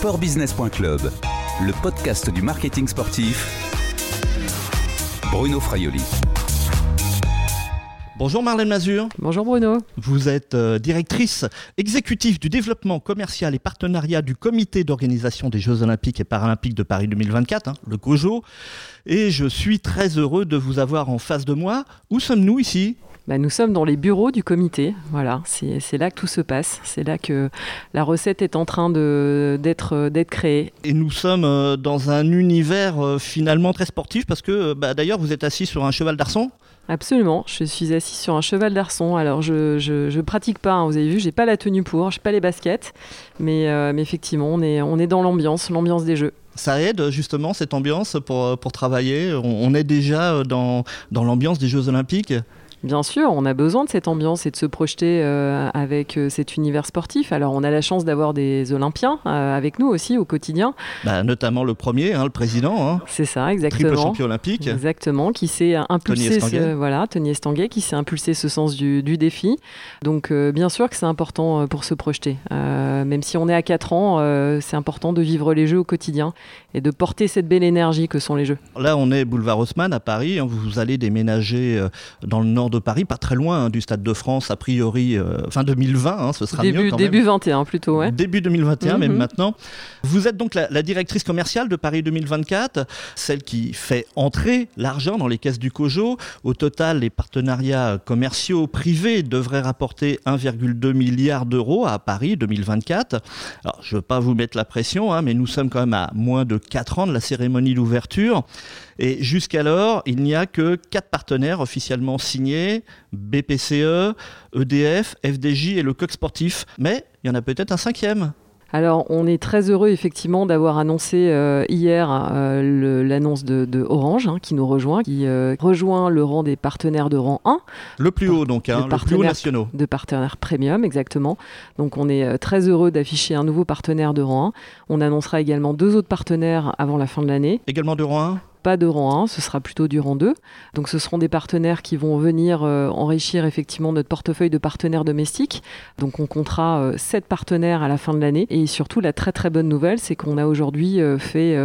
Sportbusiness.club, le podcast du marketing sportif. Bruno Fraioli. Bonjour Marlène Mazur. Bonjour Bruno. Vous êtes euh, directrice exécutive du développement commercial et partenariat du comité d'organisation des Jeux Olympiques et Paralympiques de Paris 2024, hein, le COJO. Et je suis très heureux de vous avoir en face de moi. Où sommes-nous ici? Bah, nous sommes dans les bureaux du comité. Voilà, c'est là que tout se passe. C'est là que la recette est en train d'être créée. Et nous sommes euh, dans un univers euh, finalement très sportif parce que bah, d'ailleurs vous êtes assis sur un cheval d'arçon. Absolument, je suis assis sur un cheval d'arçon. Alors je, je, pratique pas, hein, vous avez vu, j'ai pas la tenue pour, j'ai pas les baskets, mais, euh, mais effectivement on est, on est dans l'ambiance, l'ambiance des jeux. Ça aide justement cette ambiance pour, pour travailler? On, est déjà dans, dans l'ambiance des Jeux Olympiques? Bien sûr, on a besoin de cette ambiance et de se projeter euh, avec euh, cet univers sportif. Alors, on a la chance d'avoir des Olympiens euh, avec nous aussi au quotidien. Bah, notamment le premier, hein, le président. Hein. C'est ça, exactement. Triple champion olympique. Exactement, qui s'est impulsé, ce, voilà, Tony Estanguet, qui s'est impulsé ce sens du, du défi. Donc, bien sûr que c'est important pour se projeter. même si on est à 4 ans, c'est important de vivre les Jeux au quotidien et de porter cette belle énergie que sont les Jeux. Là, on est boulevard Haussmann à Paris. Hein. Vous allez déménager dans le nord de Paris, pas très loin hein, du Stade de France, a priori, euh, fin 2020, hein, ce sera début, mieux quand Début 21 plutôt, ouais. Début 2021, même mhm. maintenant. Vous êtes donc la, directrice commerciale de Paris 2024, celle qui fait entrer l'argent dans les caisses du COJO. Au total, les partenariats commerciaux privés devraient rapporter 1,2 milliard d'euros à Paris 2024. Alors, je ne veux pas vous mettre la pression, hein, mais nous sommes quand même à moins de 4 ans de la cérémonie d'ouverture. Et jusqu'alors, il n'y a que quatre partenaires officiellement signés, BPCE, EDF, FDJ et le Coq Sportif. Mais il y en a peut-être un cinquième. Alors, on est très heureux effectivement d'avoir annoncé euh, hier euh, l'annonce de, Orange hein, qui nous rejoint, qui euh, rejoint le rang des partenaires de rang 1. Le plus haut donc, hein, le plus haut nationaux. De partenaires premium, exactement. Donc, on est très heureux d'afficher un nouveau partenaire de rang 1. On annoncera également deux autres partenaires avant la fin de l'année. Également de rang 1 pas de rang 1, ce sera plutôt du rang 2. Donc ce seront des partenaires qui vont venir euh, enrichir effectivement notre portefeuille de partenaires domestiques. Donc on comptera euh, 7 partenaires à la fin de l'année. Et surtout la très très bonne nouvelle, c'est qu'on a aujourd'hui euh, fait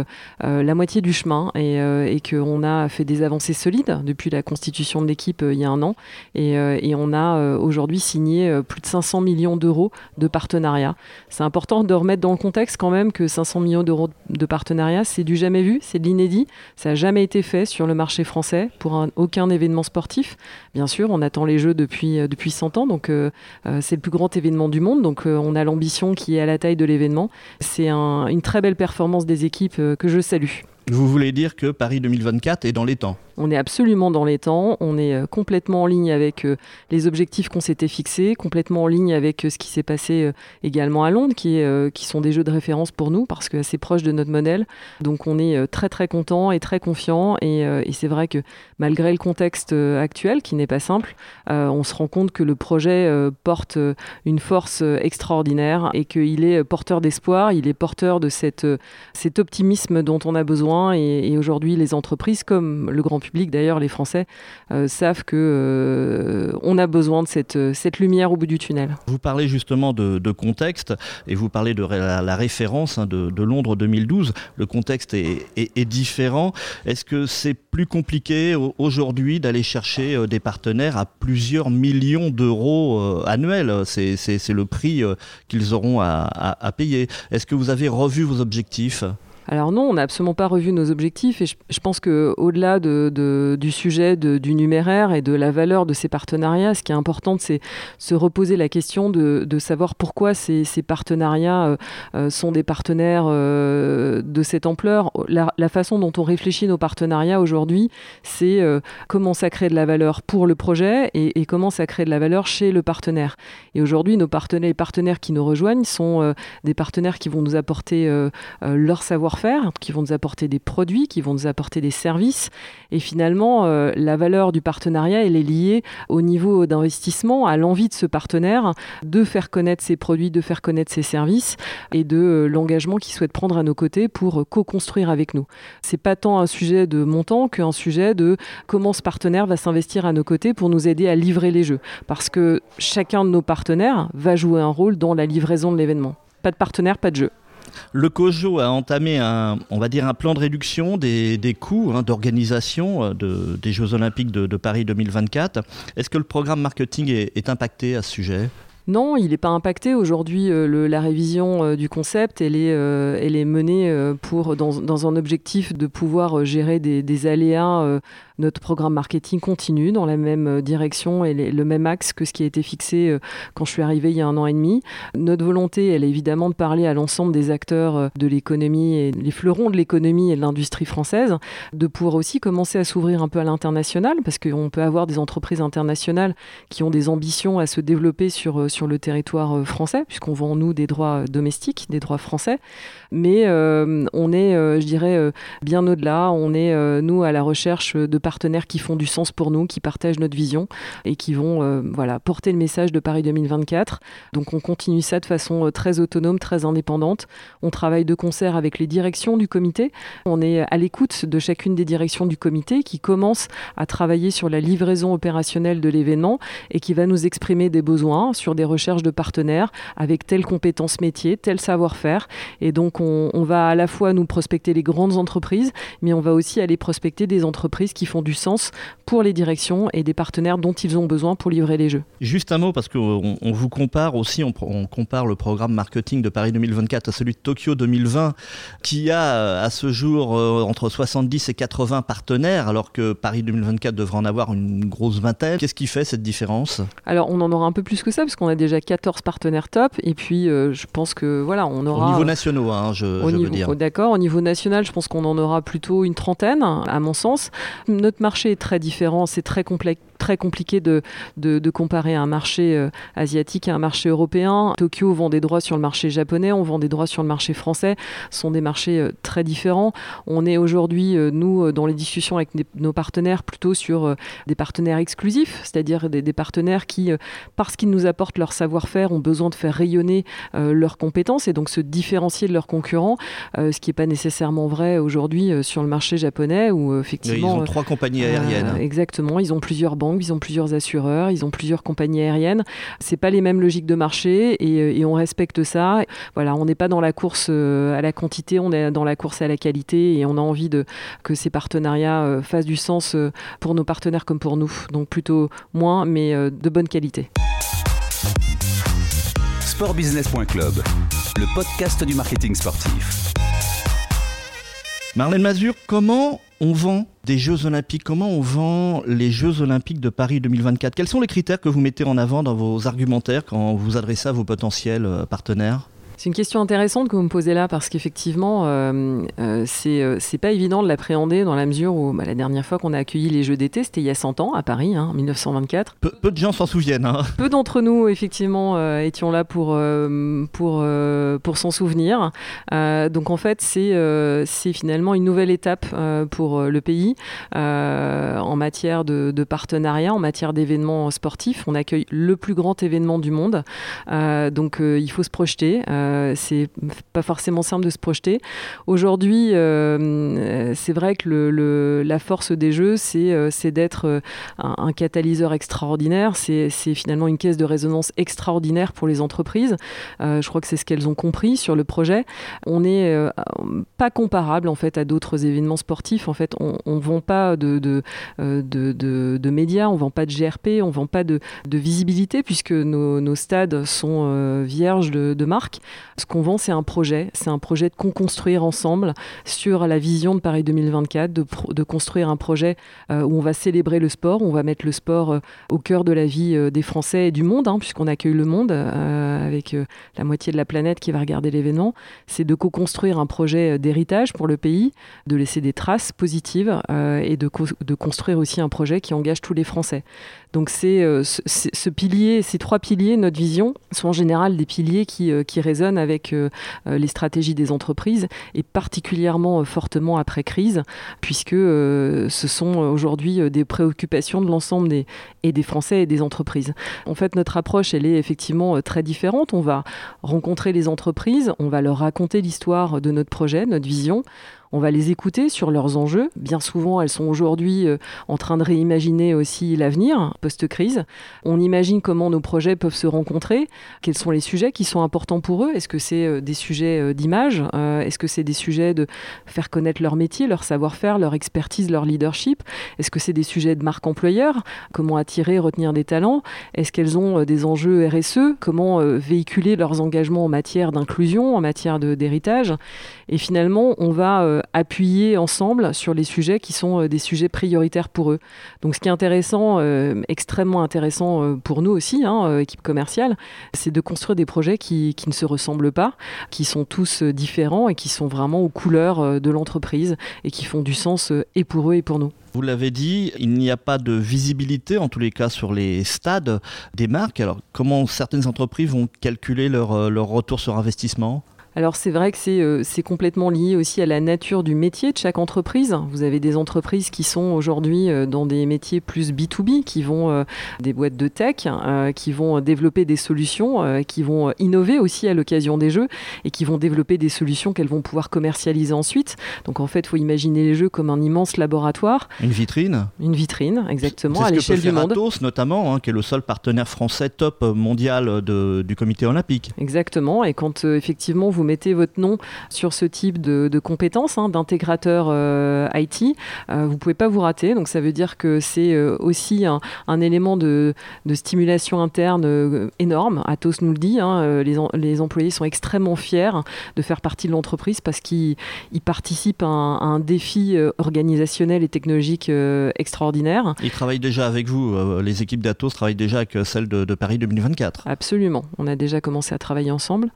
euh, la moitié du chemin et, et qu'on a fait des avancées solides depuis la constitution de l'équipe il y a un an. Et, et on a aujourd'hui signé plus de 500 millions d'euros de partenariats. C'est important de remettre dans le contexte quand même que 500 millions d'euros de partenariats, c'est du jamais vu, c'est de l'inédit. Ça n'a jamais été fait sur le marché français pour aucun événement sportif. Bien sûr, on attend les Jeux depuis, euh, depuis 100 ans, donc euh, euh, c'est le plus grand événement du monde, donc on a l'ambition qui est à la taille de l'événement. C'est une très belle performance des équipes que je salue. Vous voulez dire que Paris 2024 est dans les temps? On est absolument dans les temps, on est euh, complètement en ligne avec euh, les objectifs qu'on s'était fixés, complètement en ligne avec euh, ce qui s'est passé également à Londres, qui, sont des jeux de référence pour nous parce que c'est proche de notre modèle. Donc on est très très content et très confiant et, c'est vrai que malgré le contexte actuel qui n'est pas simple, on se rend compte que le projet porte une force extraordinaire et qu'il est porteur d'espoir, il est porteur de cet optimisme dont on a besoin. Et, et aujourd'hui les entreprises comme le grand public, d'ailleurs, les Français euh, savent que euh, on a besoin de cette, cette lumière au bout du tunnel. Vous parlez justement de, contexte et vous parlez de la, référence hein, de, Londres 2012. Le contexte est, différent. Est-ce que c'est plus compliqué aujourd'hui d'aller chercher euh, des partenaires à plusieurs millions d'euros annuels? C'est le prix qu'ils auront à payer. Est-ce que vous avez revu vos objectifs? Alors non, on n'a absolument pas revu nos objectifs et je, pense que au-delà de, du sujet du numéraire et de la valeur de ces partenariats, ce qui est important, c'est se reposer la question de, savoir pourquoi ces, partenariats euh, euh, sont des partenaires euh, de cette ampleur. La, façon dont on réfléchit nos partenariats aujourd'hui, c'est comment ça crée de la valeur pour le projet et, comment ça crée de la valeur chez le partenaire. Et aujourd'hui, nos partenaires, les partenaires qui nous rejoignent sont des partenaires qui vont nous apporter leur savoir faire qui vont nous apporter des produits, qui vont nous apporter des services. Et finalement, euh, la valeur du partenariat, elle est liée au niveau d'investissement, à l'envie de ce partenaire de faire connaître ses produits, de faire connaître ses services et de euh, l'engagement qu'il souhaite prendre à nos côtés pour euh, co-construire avec nous. C'est pas tant un sujet de montant qu'un sujet de comment ce partenaire va s'investir à nos côtés pour nous aider à livrer les jeux. Parce que chacun de nos partenaires va jouer un rôle dans la livraison de l'événement. Pas de partenaire, pas de jeu. Le COJO a entamé un, on va dire un plan de réduction des, coûts hein, d'organisation de, des Jeux Olympiques de, Paris 2024. Est-ce que le programme marketing est impacté à ce sujet? Non, il n'est pas impacté. Aujourd'hui, euh, la révision euh, du concept, elle est, euh, menée dans, un objectif de pouvoir gérer des aléas notre programme marketing continue dans la même euh, direction et le même axe que ce qui a été fixé euh, quand je suis arrivée il y a un an et demi. Notre volonté, elle est évidemment de parler à l'ensemble des acteurs euh, de l'économie et les fleurons de l'économie et de l'industrie française, de pouvoir aussi commencer à s'ouvrir un peu à l'international, parce qu'on peut avoir des entreprises internationales qui ont des ambitions à se développer sur, sur le territoire français, puisqu'on vend, nous, des droits domestiques, des droits français. Mais on est, je dirais, bien au-delà. On est, nous, à la recherche de partenaires qui font du sens pour nous, qui partagent notre vision et qui vont euh, voilà, porter le message de Paris 2024. Donc on continue ça de façon euh, très autonome, très indépendante. On travaille de concert avec les directions du comité. On est à l'écoute de chacune des directions du comité qui commence à travailler sur la livraison opérationnelle de l'événement et qui va nous exprimer des besoins sur des recherches de partenaires avec telle compétence métier, tel savoir-faire. Et donc on, on va à la fois nous prospecter les grandes entreprises, mais on va aussi aller prospecter des entreprises qui font du sens pour les directions et des partenaires dont ils ont besoin pour livrer les jeux. Juste un mot, parce qu'on on vous compare aussi, on, compare le programme marketing de Paris 2024 à celui de Tokyo 2020, qui a euh, à ce jour euh, entre 70 et 80 partenaires, alors que Paris 2024 devrait en avoir une grosse vingtaine. Qu'est-ce qui fait cette différence? Alors on en aura un peu plus que ça, parce qu'on a déjà 14 partenaires top, et puis euh, je pense que voilà, on aura... Au niveau national, hein, je, veux dire. D'accord, au niveau national, je pense qu'on en aura plutôt une trentaine, à mon sens notre marché est très différent, c'est très complexe très compliqué de, de, comparer un marché euh, asiatique à un marché européen. Tokyo vend des droits sur le marché japonais, on vend des droits sur le marché français. Ce sont des marchés euh, très différents. On est aujourd'hui, euh, nous, dans les discussions avec nos partenaires, plutôt sur des partenaires exclusifs, c'est-à-dire des, partenaires qui, parce qu'ils nous apportent leur savoir-faire, ont besoin de faire rayonner leurs compétences et donc se différencier de leurs concurrents, ce qui n'est pas nécessairement vrai aujourd'hui sur le marché japonais où effectivement... Ils ont trois compagnies aériennes. Hein. exactement, ils ont plusieurs banques ils ont plusieurs assureurs, ils ont plusieurs compagnies aériennes. C'est pas les mêmes logiques de marché et, euh, on respecte ça. Voilà, on n'est pas dans la course euh, à la quantité, on est dans la course à la qualité et on a envie de, que ces partenariats euh, fassent du sens pour nos partenaires comme pour nous. Donc plutôt moins, mais de bonne qualité. Sportbusiness.club, le podcast du marketing sportif. Marlène Mazur, comment on vend des Jeux Olympiques. Comment on vend les Jeux Olympiques de Paris 2024 Quels sont les critères que vous mettez en avant dans vos argumentaires quand vous adressez à vos potentiels euh, partenaires? C'est une question intéressante que vous me posez là parce qu'effectivement, euh, euh, c'est, euh, pas évident de l'appréhender dans la mesure où bah, la dernière fois qu'on a accueilli les Jeux d'été, c'était il y a 100 ans à Paris, hein, en 1924. Peu, de gens s'en souviennent. Hein. Peu d'entre nous, effectivement, étions là pour, pour, pour s'en souvenir. donc en fait, c'est, c'est finalement une nouvelle étape pour le pays en matière de, de, partenariat, en matière d'événements sportifs. On accueille le plus grand événement du monde. donc il faut se projeter. Euh, c'est pas forcément simple de se projeter. Aujourd'hui, euh, c'est vrai que le, la force des jeux, c'est euh, d'être un, catalyseur extraordinaire. C'est finalement une caisse de résonance extraordinaire pour les entreprises. je crois que c'est ce qu'elles ont compris sur le projet. On n'est pas comparable en fait à d'autres événements sportifs. En fait, on ne vend pas de de, de, de, médias, on vend pas de GRP, on vend pas de, visibilité puisque nos, nos stades sont vierges de, marques. Ce qu'on vend, c'est un projet. C'est un projet de construire ensemble sur la vision de Paris 2024, de, construire un projet euh, où on va célébrer le sport, où on va mettre le sport euh, au cœur de la vie euh, des Français et du monde, hein, puisqu'on accueille le monde avec la moitié de la planète qui va regarder l'événement. C'est de co-construire un projet d'héritage pour le pays, de laisser des traces positives et de, construire aussi un projet qui engage tous les Français. Donc c'est ce, pilier, ces trois piliers, notre vision, sont en général des piliers qui, qui avec euh, euh, les stratégies des entreprises et particulièrement euh, fortement après crise, puisque ce sont aujourd'hui des préoccupations de l'ensemble des, et des Français et des entreprises. En fait, notre approche, elle est effectivement très différente. On va rencontrer les entreprises, on va leur raconter l'histoire de notre projet, notre vision. On va les écouter sur leurs enjeux. Bien souvent, elles sont aujourd'hui euh, en train de réimaginer aussi l'avenir post-crise. On imagine comment nos projets peuvent se rencontrer, quels sont les sujets qui sont importants pour eux. Est-ce que c'est euh, des sujets euh, d'image Est-ce que c'est des sujets de faire connaître leur métier, leur savoir-faire, leur expertise, leur leadership? Est-ce que c'est des sujets de marque employeur? Comment attirer, retenir des talents? Est-ce qu'elles ont des enjeux RSE Comment véhiculer leurs engagements en matière d'inclusion, en matière d'héritage? Et finalement, on va appuyer ensemble sur les sujets qui sont des sujets prioritaires pour eux. Donc ce qui est intéressant, euh, extrêmement intéressant euh, pour nous aussi, hein, euh, équipe commerciale, c'est de construire des projets qui, ne se ressemblent pas, qui sont tous différents et qui sont vraiment aux couleurs de l'entreprise et qui font du sens et pour eux et pour nous. Vous l'avez dit, il n'y a pas de visibilité, en tous les cas, sur les stades des marques. Alors, comment certaines entreprises vont calculer leur retour sur investissement? Alors c'est vrai que euh, c'est complètement lié aussi à la nature du métier de chaque entreprise. Vous avez des entreprises qui sont aujourd'hui euh, dans des métiers plus B2B, qui vont euh, des boîtes de tech, qui vont développer des solutions, qui vont innover aussi à l'occasion des jeux et qui vont développer des solutions qu'elles vont pouvoir commercialiser ensuite. Donc en fait, il faut imaginer les jeux comme un immense laboratoire. Une vitrine Une vitrine, exactement, à l'échelle du monde. Atos notamment, hein, qui est le seul partenaire français top mondial du comité olympique. Exactement, et quand effectivement vous mettez votre nom sur ce type de, compétences hein, d'intégrateur euh, IT, euh, vous pouvez pas vous rater. Donc ça veut dire que c'est euh, aussi un, élément de, stimulation interne énorme. Atos nous le dit, hein, les, employés sont extrêmement fiers de faire partie de l'entreprise parce qu'ils participent à un, défi organisationnel et technologique extraordinaire. Ils travaillent déjà avec vous, les équipes d'Atos travaillent déjà avec celles de, de Paris 2024. Absolument, on a déjà commencé à travailler ensemble.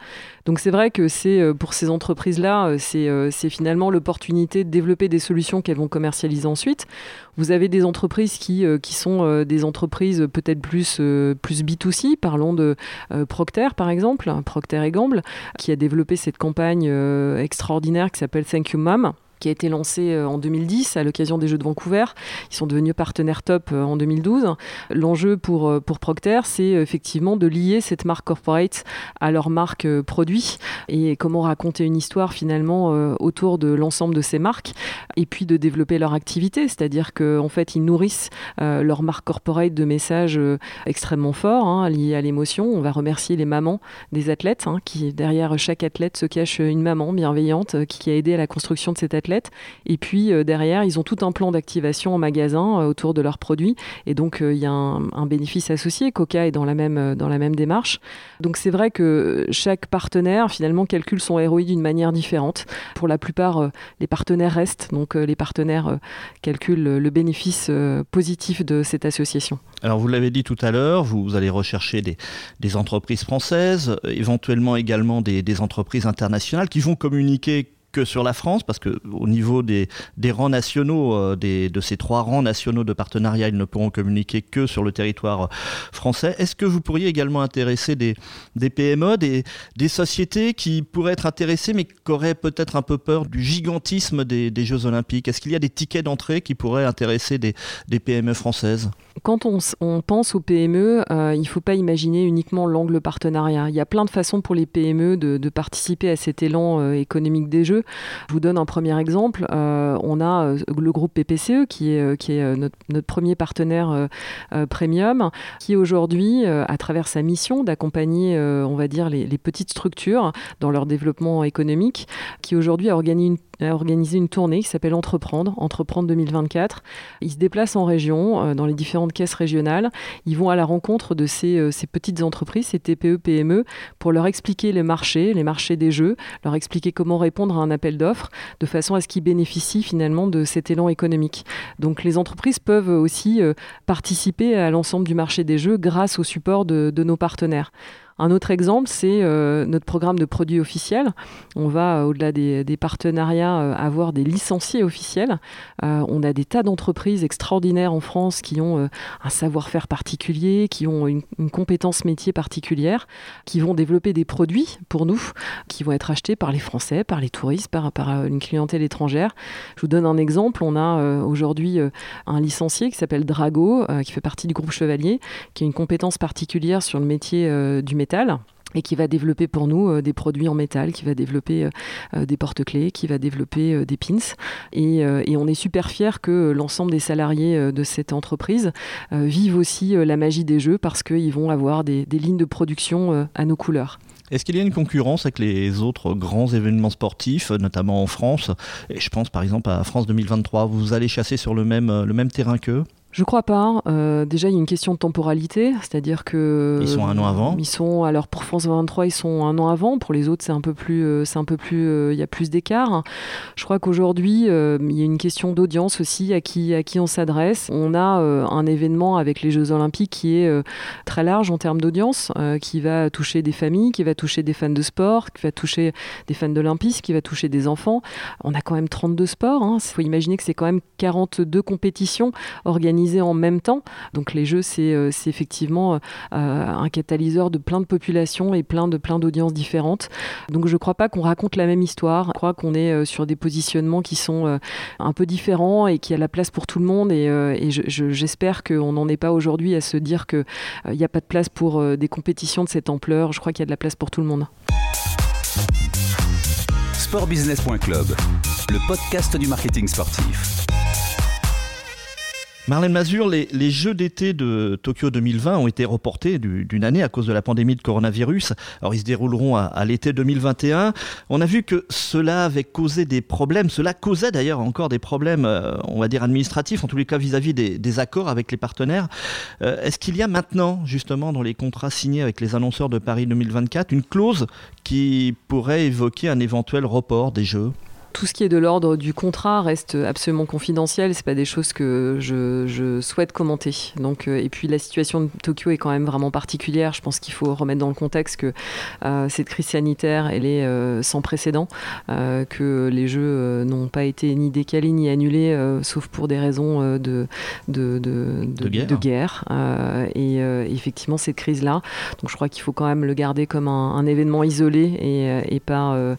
Donc c'est vrai que c'est euh, pour ces entreprises-là, euh, euh, c'est finalement l'opportunité de développer des solutions qu'elles vont commercialiser ensuite. Vous avez des entreprises qui, sont des entreprises peut-être plus, plus B2C. Parlons de Procter, par exemple, Procter Gamble, qui a développé cette campagne extraordinaire qui s'appelle Thank You Mom qui a été lancé euh, en 2010 à l'occasion des Jeux de Vancouver. Ils sont devenus partenaires top euh, en 2012. L'enjeu pour, euh, pour Procter, c'est effectivement de lier cette marque corporate à leur marque produit et comment raconter une histoire finalement autour de l'ensemble de ces marques et puis de développer leur activité, c'est-à-dire qu'en en fait ils nourrissent leur marque corporate de messages extrêmement forts hein, liés à l'émotion. On va remercier les mamans des athlètes, hein, qui derrière chaque athlète se cache une maman bienveillante qui a aidé à la construction de cet athlète et puis euh, derrière, ils ont tout un plan d'activation en magasin euh, autour de leurs produits. Et donc, euh, il y a un, bénéfice associé. Coca est dans la même, dans la même démarche. Donc, c'est vrai que chaque partenaire, finalement, calcule son ROI d'une manière différente. Pour la plupart, les partenaires restent. Donc, les partenaires calculent le bénéfice positif de cette association. Alors, vous l'avez dit tout à l'heure, vous allez rechercher des, entreprises françaises, éventuellement également des entreprises internationales qui vont communiquer que sur la France, parce que au niveau des, rangs nationaux, euh, de ces trois rangs nationaux de partenariat, ils ne pourront communiquer que sur le territoire français. Est-ce que vous pourriez également intéresser des, PME, des, des, sociétés qui pourraient être intéressées, mais qui auraient peut-être un peu peur du gigantisme des, Jeux Olympiques? Est-ce qu'il y a des tickets d'entrée qui pourraient intéresser des PME françaises? Quand on, pense aux PME, euh, il ne faut pas imaginer uniquement l'angle partenariat. Il y a plein de façons pour les PME de, participer à cet élan euh, économique des Jeux. Je vous donne un premier exemple. Euh, on a le groupe PPCE qui est, notre, premier partenaire premium, qui aujourd'hui, à travers sa mission d'accompagner, on va dire, les, petites structures dans leur développement économique, qui aujourd'hui a organisé une a organisé une tournée qui s'appelle Entreprendre, Entreprendre 2024. Ils se déplacent en région, euh, dans les différentes caisses régionales. Ils vont à la rencontre de ces, euh, petites entreprises, ces TPE, PME, pour leur expliquer les marchés, les marchés des jeux, leur expliquer comment répondre à un appel d'offres, de façon à ce qu'ils bénéficient finalement de cet élan économique. Donc les entreprises peuvent aussi euh, participer à l'ensemble du marché des jeux grâce au support de nos partenaires. Un autre exemple, c'est euh, notre programme de produits officiels. On va, euh, au-delà des, partenariats, euh, avoir des licenciés officiels. on a des tas d'entreprises extraordinaires en France qui ont un savoir-faire particulier, qui ont une, compétence métier particulière, qui vont développer des produits pour nous, qui vont être achetés par les Français, par les touristes, par, une clientèle étrangère. Je vous donne un exemple. On a aujourd'hui un licencié qui s'appelle Drago, qui fait partie du groupe Chevalier, qui a une compétence particulière sur le métier du et qui va développer pour nous des produits en métal, qui va développer des porte-clés, qui va développer des pins. Et, on est super fiers que l'ensemble des salariés de cette entreprise vivent aussi la magie des jeux parce qu'ils vont avoir des lignes de production à nos couleurs. Est-ce qu'il y a une concurrence avec les autres grands événements sportifs, notamment en France? Je pense par exemple à France 2023. Vous allez chasser sur le même terrain qu'eux? Je crois pas. Euh, déjà, il y a une question de temporalité, c'est-à-dire que ils sont un an avant. Ils sont alors pour France 23, ils sont un an avant. Pour les autres, c'est un peu plus, euh, c'est un peu plus, euh, il y a plus d'écart. Je crois qu'aujourd'hui, il y a une question d'audience aussi à qui à qui on s'adresse. On a un événement avec les Jeux Olympiques qui est très large en termes d'audience, qui va toucher des familles, qui va toucher des fans de sport, qui va toucher des fans d'Olympisme, qui va toucher des enfants. On a quand même 32 sports. Il hein. faut imaginer que c'est quand même 42 compétitions organisées en même temps. Donc les jeux, c'est euh, effectivement euh, un catalyseur de plein de populations et plein de plein d'audiences différentes. Donc je ne crois pas qu'on raconte la même histoire. Je crois qu'on est euh, sur des positionnements qui sont un peu différents et qui a la place pour tout le monde. Et, j'espère qu'on n'en est pas aujourd'hui à se dire qu'il n'y a pas de place pour des compétitions de cette ampleur. Je crois qu'il y a de la place pour tout le monde. Sportbusiness.club, le podcast du marketing sportif. Marlène Mazur, les, Jeux d'été de Tokyo 2020 ont été reportés d'une année à cause de la pandémie de coronavirus. Alors ils se dérouleront à, l'été 2021. On a vu que cela avait causé des problèmes. Cela causait d'ailleurs encore des problèmes, euh, on va dire administratifs, en tous les cas vis-à-vis des, accords avec les partenaires. Euh, est-ce qu'il y a maintenant, justement, dans les contrats signés avec les annonceurs de Paris 2024, une clause qui pourrait évoquer un éventuel report des Jeux? Tout ce qui est de l'ordre du contrat reste absolument confidentiel. C'est pas des choses que je, souhaite commenter. Donc, euh, et puis la situation de Tokyo est quand même vraiment particulière. Je pense qu'il faut remettre dans le contexte que euh, cette crise sanitaire, elle est euh, sans précédent, que les Jeux n'ont pas été ni décalés ni annulés, sauf pour des raisons de, de, de, guerre. et effectivement, cette crise-là. Donc, je crois qu'il faut quand même le garder comme un, événement isolé et, et pas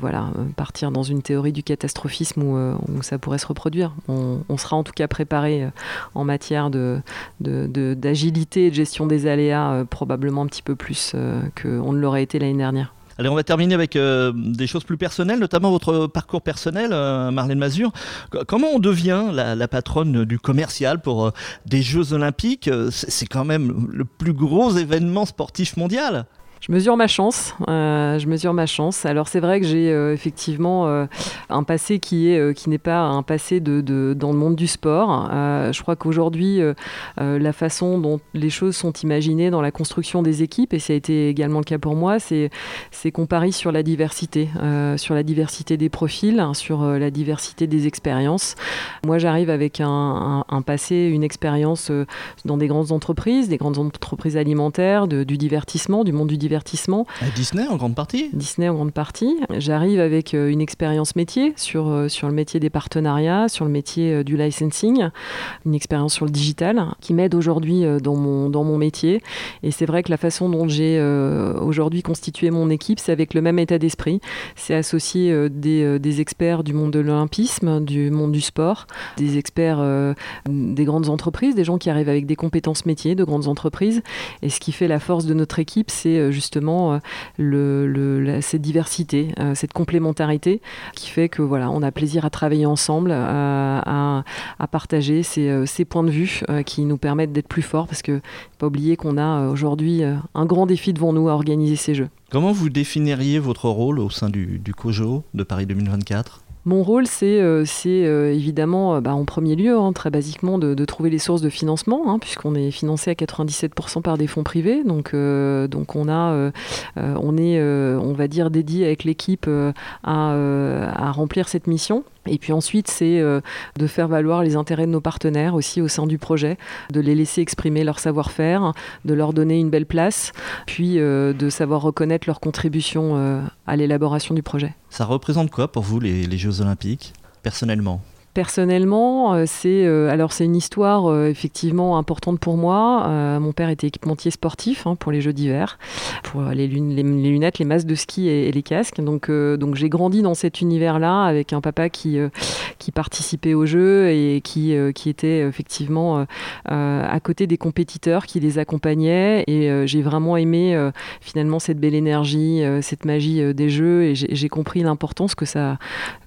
voilà partir dans une théorie du catastrophisme où, euh, où ça pourrait se reproduire. On, sera en tout cas préparé euh, en matière d'agilité de, et de gestion des aléas euh, probablement un petit peu plus qu'on ne l'aurait été l'année dernière. Allez, on va terminer avec des choses plus personnelles, notamment votre parcours personnel, Marlène Mazur. Comment on devient la patronne du commercial pour des Jeux Olympiques? C'est quand même le plus gros événement sportif mondial. Je mesure ma chance. Euh, je mesure ma chance. Alors c'est vrai que j'ai euh, effectivement euh, un passé qui est qui n'est pas un passé dans le monde du sport. je crois qu'aujourd'hui la façon dont les choses sont imaginées dans la construction des équipes et ça a été également le cas pour moi, c'est c'est qu'on parie sur la diversité, sur la diversité des profils, sur la diversité des expériences. Moi j'arrive avec un, passé, une expérience dans des grandes entreprises, des grandes entreprises alimentaires, du divertissement, du monde du divertissement divertissement. Disney en grande partie Disney en grande partie. J'arrive avec euh, une expérience métier sur, euh, sur le métier des partenariats, sur le métier euh, du licensing, une expérience sur le digital qui m'aide aujourd'hui dans mon, dans mon métier. Et c'est vrai que la façon dont j'ai aujourd'hui constitué mon équipe, c'est avec le même état d'esprit. C'est associer des, des, experts du monde de l'olympisme, du monde du sport, des experts des grandes entreprises, des gens qui arrivent avec des compétences métiers de grandes entreprises. Et ce qui fait la force de notre équipe, c'est justement euh, cette diversité, euh, cette complémentarité qui fait que voilà, on a plaisir à travailler ensemble, euh, à, partager ces, points de vue qui nous permettent d'être plus forts parce que pas oublier qu'on a aujourd'hui un grand défi devant nous à organiser ces jeux. Comment vous définiriez votre rôle au sein du COJO de Paris 2024 mon rôle, c'est euh, euh, évidemment, euh, bah, en premier lieu, hein, très basiquement, de, trouver les sources de financement, hein, puisqu'on est financé à 97% par des fonds privés. Donc, on, est, on va dire, dédié avec l'équipe à remplir cette mission. Et puis ensuite, c'est euh, de faire valoir les intérêts de nos partenaires aussi au sein du projet, de les laisser exprimer leur savoir-faire, de leur donner une belle place, puis euh, de savoir reconnaître leur contribution euh, à l'élaboration du projet. Ça représente quoi pour vous les, les Jeux olympiques, personnellement? Personnellement, c'est alors c'est une histoire effectivement importante pour moi. mon père était équipementier sportif hein, pour les Jeux d'hiver, pour les, lunettes, les masques de ski et, les casques. Donc, donc j'ai grandi dans cet univers-là avec un papa qui, qui participait aux Jeux et qui, qui était effectivement à côté des compétiteurs, qui les accompagnait. Et j'ai vraiment aimé finalement cette belle énergie, cette magie des Jeux. Et j'ai compris l'importance que ça,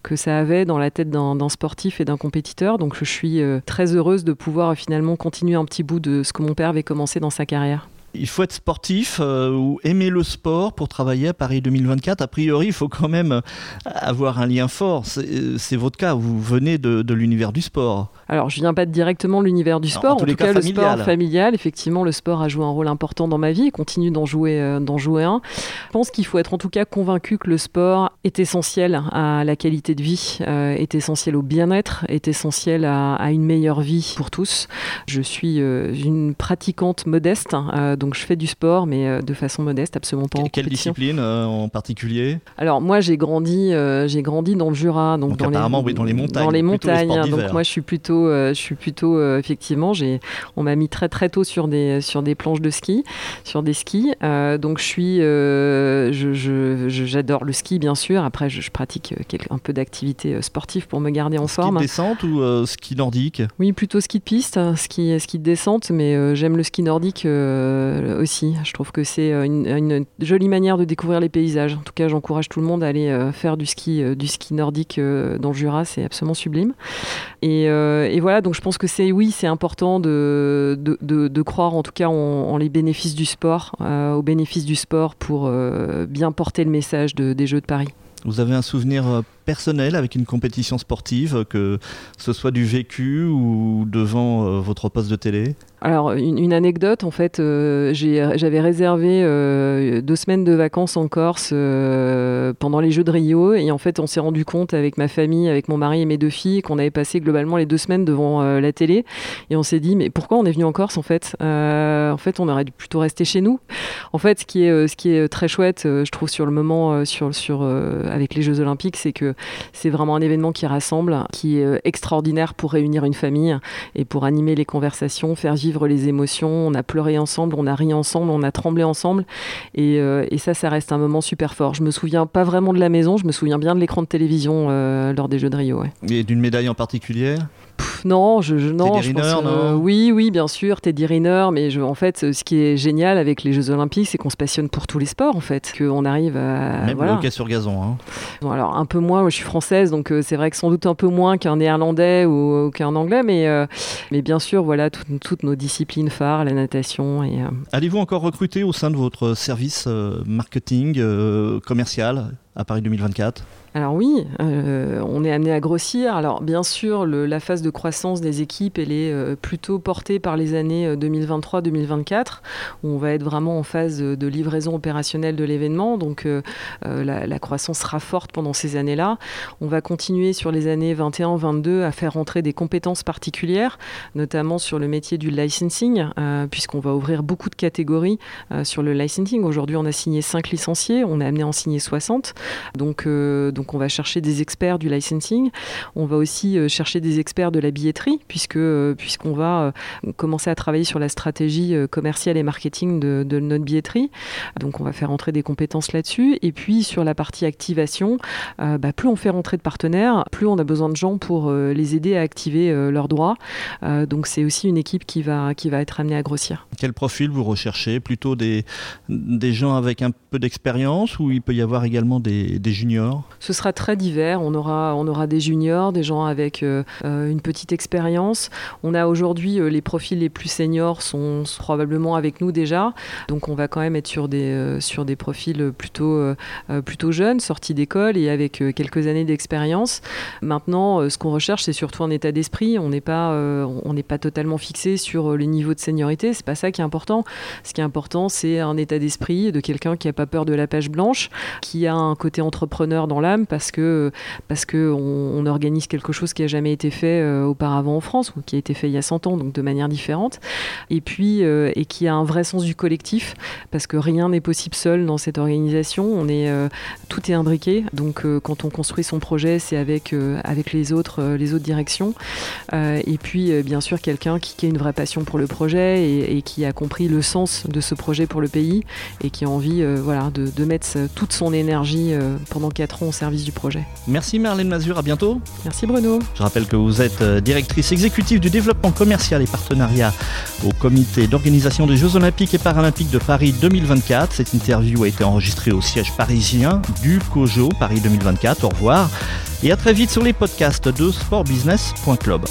que ça avait dans la tête d'un sportif et d'un compétiteur. Donc je suis euh, très heureuse de pouvoir finalement continuer un petit bout de ce que mon père avait commencé dans sa carrière. Il faut être sportif euh, ou aimer le sport pour travailler à Paris 2024. A priori, il faut quand même euh, avoir un lien fort. C'est votre cas, vous venez de, de l'univers du sport. Alors, je viens pas directement de l'univers du sport. En, tout cas, le sport familial, effectivement, le sport a joué un rôle important dans ma vie et continue d'en jouer, euh, d'en jouer un. Je pense qu'il faut être en tout cas convaincu que le sport est essentiel à la qualité de vie, est essentiel au bien-être, est essentiel à, à, une meilleure vie pour tous. Je suis une pratiquante modeste. Hein, donc je fais du sport, mais euh, de façon modeste, absolument pas en Quelle discipline euh, en particulier? Alors moi j'ai grandi, euh, j'ai grandi dans le Jura, donc, dans, les, oui, dans les montagnes. Dans les montagnes. Donc moi je suis plutôt, je suis plutôt effectivement, j'ai, on m'a mis très très tôt sur des sur des planches de ski, sur des skis. donc je suis, je, j'adore le ski bien sûr. Après je, pratique un peu d'activité sportive pour me garder en forme. Ski de descente ou ski nordique? Oui, plutôt ski de piste, ski ski de descente, mais j'aime le ski nordique euh, aussi. Je trouve que c'est euh, une, jolie manière de découvrir les paysages. En tout cas, j'encourage tout le monde à aller euh, faire du ski, du ski nordique dans le Jura, c'est absolument sublime. Et, voilà, donc je pense que c'est oui, c'est important de, de, croire en tout cas en, les bénéfices du sport, aux bénéfices du sport pour bien porter le message des Jeux de Paris. Vous avez un souvenir personnel avec une compétition sportive, que ce soit du vécu ou devant votre poste de télé? Alors, une, anecdote, en fait, euh, j'avais réservé euh, deux semaines de vacances en Corse euh, pendant les Jeux de Rio. Et en fait, on s'est rendu compte avec ma famille, avec mon mari et mes deux filles, qu'on avait passé globalement les deux semaines devant la télé. Et on s'est dit, mais pourquoi on est venu en Corse, en fait? En fait, on aurait dû plutôt rester chez nous. En fait, ce qui est, ce qui est très chouette, je trouve, sur le moment, sur, sur, avec les Jeux Olympiques, c'est que c'est vraiment un événement qui rassemble, qui est extraordinaire pour réunir une famille et pour animer les conversations, faire vivre les émotions, on a pleuré ensemble, on a ri ensemble, on a tremblé ensemble. Et, euh, ça, ça reste un moment super fort. Je me souviens pas vraiment de la maison, je me souviens bien de l'écran de télévision euh, lors des Jeux de Rio. Et d'une médaille en particulier? Non, je, non, Teddy Riner, oui, oui, bien sûr, Teddy Riner, mais je, en fait, ce qui est génial avec les Jeux Olympiques, c'est qu'on se passionne pour tous les sports, en fait, qu'on arrive à. Même le hockey sur gazon. Hein. Bon, alors un peu moins, je suis française, donc euh, c'est vrai que sans doute un peu moins qu'un néerlandais ou, qu'un anglais, mais, euh, mais bien sûr, voilà, toutes nos disciplines phares, la natation. Et, euh, Allez-vous encore recruter au sein de votre service marketing commercial? À Paris 2024 alors oui, euh, on est amené à grossir. Alors bien sûr, la phase de croissance des équipes, elle est euh, plutôt portée par les années 2023-2024, euh, où on va être vraiment en phase de, livraison opérationnelle de l'événement. Donc la, croissance sera forte pendant ces années-là. On va continuer sur les années 21-22 à faire entrer des compétences particulières, notamment sur le métier du licensing, puisqu'on va ouvrir beaucoup de catégories sur le licensing. Aujourd'hui, on a signé 5 licenciés, on est amené à en signer 60. Donc, donc on va chercher des experts du licensing, on va aussi euh, chercher des experts de la billetterie, puisque euh, puisqu'on va euh, commencer à travailler sur la stratégie commerciale et marketing de, notre billetterie. Donc on va faire entrer des compétences là-dessus. Et puis sur la partie activation, bah, plus on fait rentrer de partenaires, plus on a besoin de gens pour les aider à activer leurs droits. donc c'est aussi une équipe qui va, qui va être amenée à grossir. Quel profil vous recherchez? Plutôt des, des gens avec un peu d'expérience ou il peut y avoir également des, juniors ce sera très divers. On aura, on aura des juniors, des gens avec euh, euh, une petite expérience. On a aujourd'hui euh, les profils les plus seniors sont probablement avec nous déjà. Donc on va quand même être sur des, sur des profils plutôt, plutôt jeunes, sortis d'école et avec quelques années d'expérience. Maintenant, ce qu'on recherche, c'est surtout un état d'esprit. On n'est pas, on pas totalement fixé sur le niveau de seniorité. C'est pas ça qui est important. Ce qui est important, c'est un état d'esprit de quelqu'un qui n'a pas peur de la page blanche, qui a un côté entrepreneur dans l'âme parce que parce que on, organise quelque chose qui a jamais été fait auparavant en France ou qui a été fait il y a 100 ans, donc de manière différente. Et puis et qui a un vrai sens du collectif parce que rien n'est possible seul dans cette organisation. On est tout est imbriqué. Donc quand on construit son projet, c'est avec avec les autres les autres directions. et puis bien sûr quelqu'un qui, a une vraie passion pour le projet et, qui a compris le sens de ce projet pour le pays et qui a envie euh, voilà, de, mettre toute son énergie euh, pendant 4 ans au service du projet. Merci Marlène Mazur, à bientôt. Merci Bruno. Je rappelle que vous êtes euh, directrice exécutive du développement commercial et partenariat au comité d'organisation des Jeux Olympiques et Paralympiques de Paris 2024. Cette interview a été enregistrée au siège parisien du COJO Paris 2024. Au revoir et à très vite sur les podcasts de sportbusiness.club.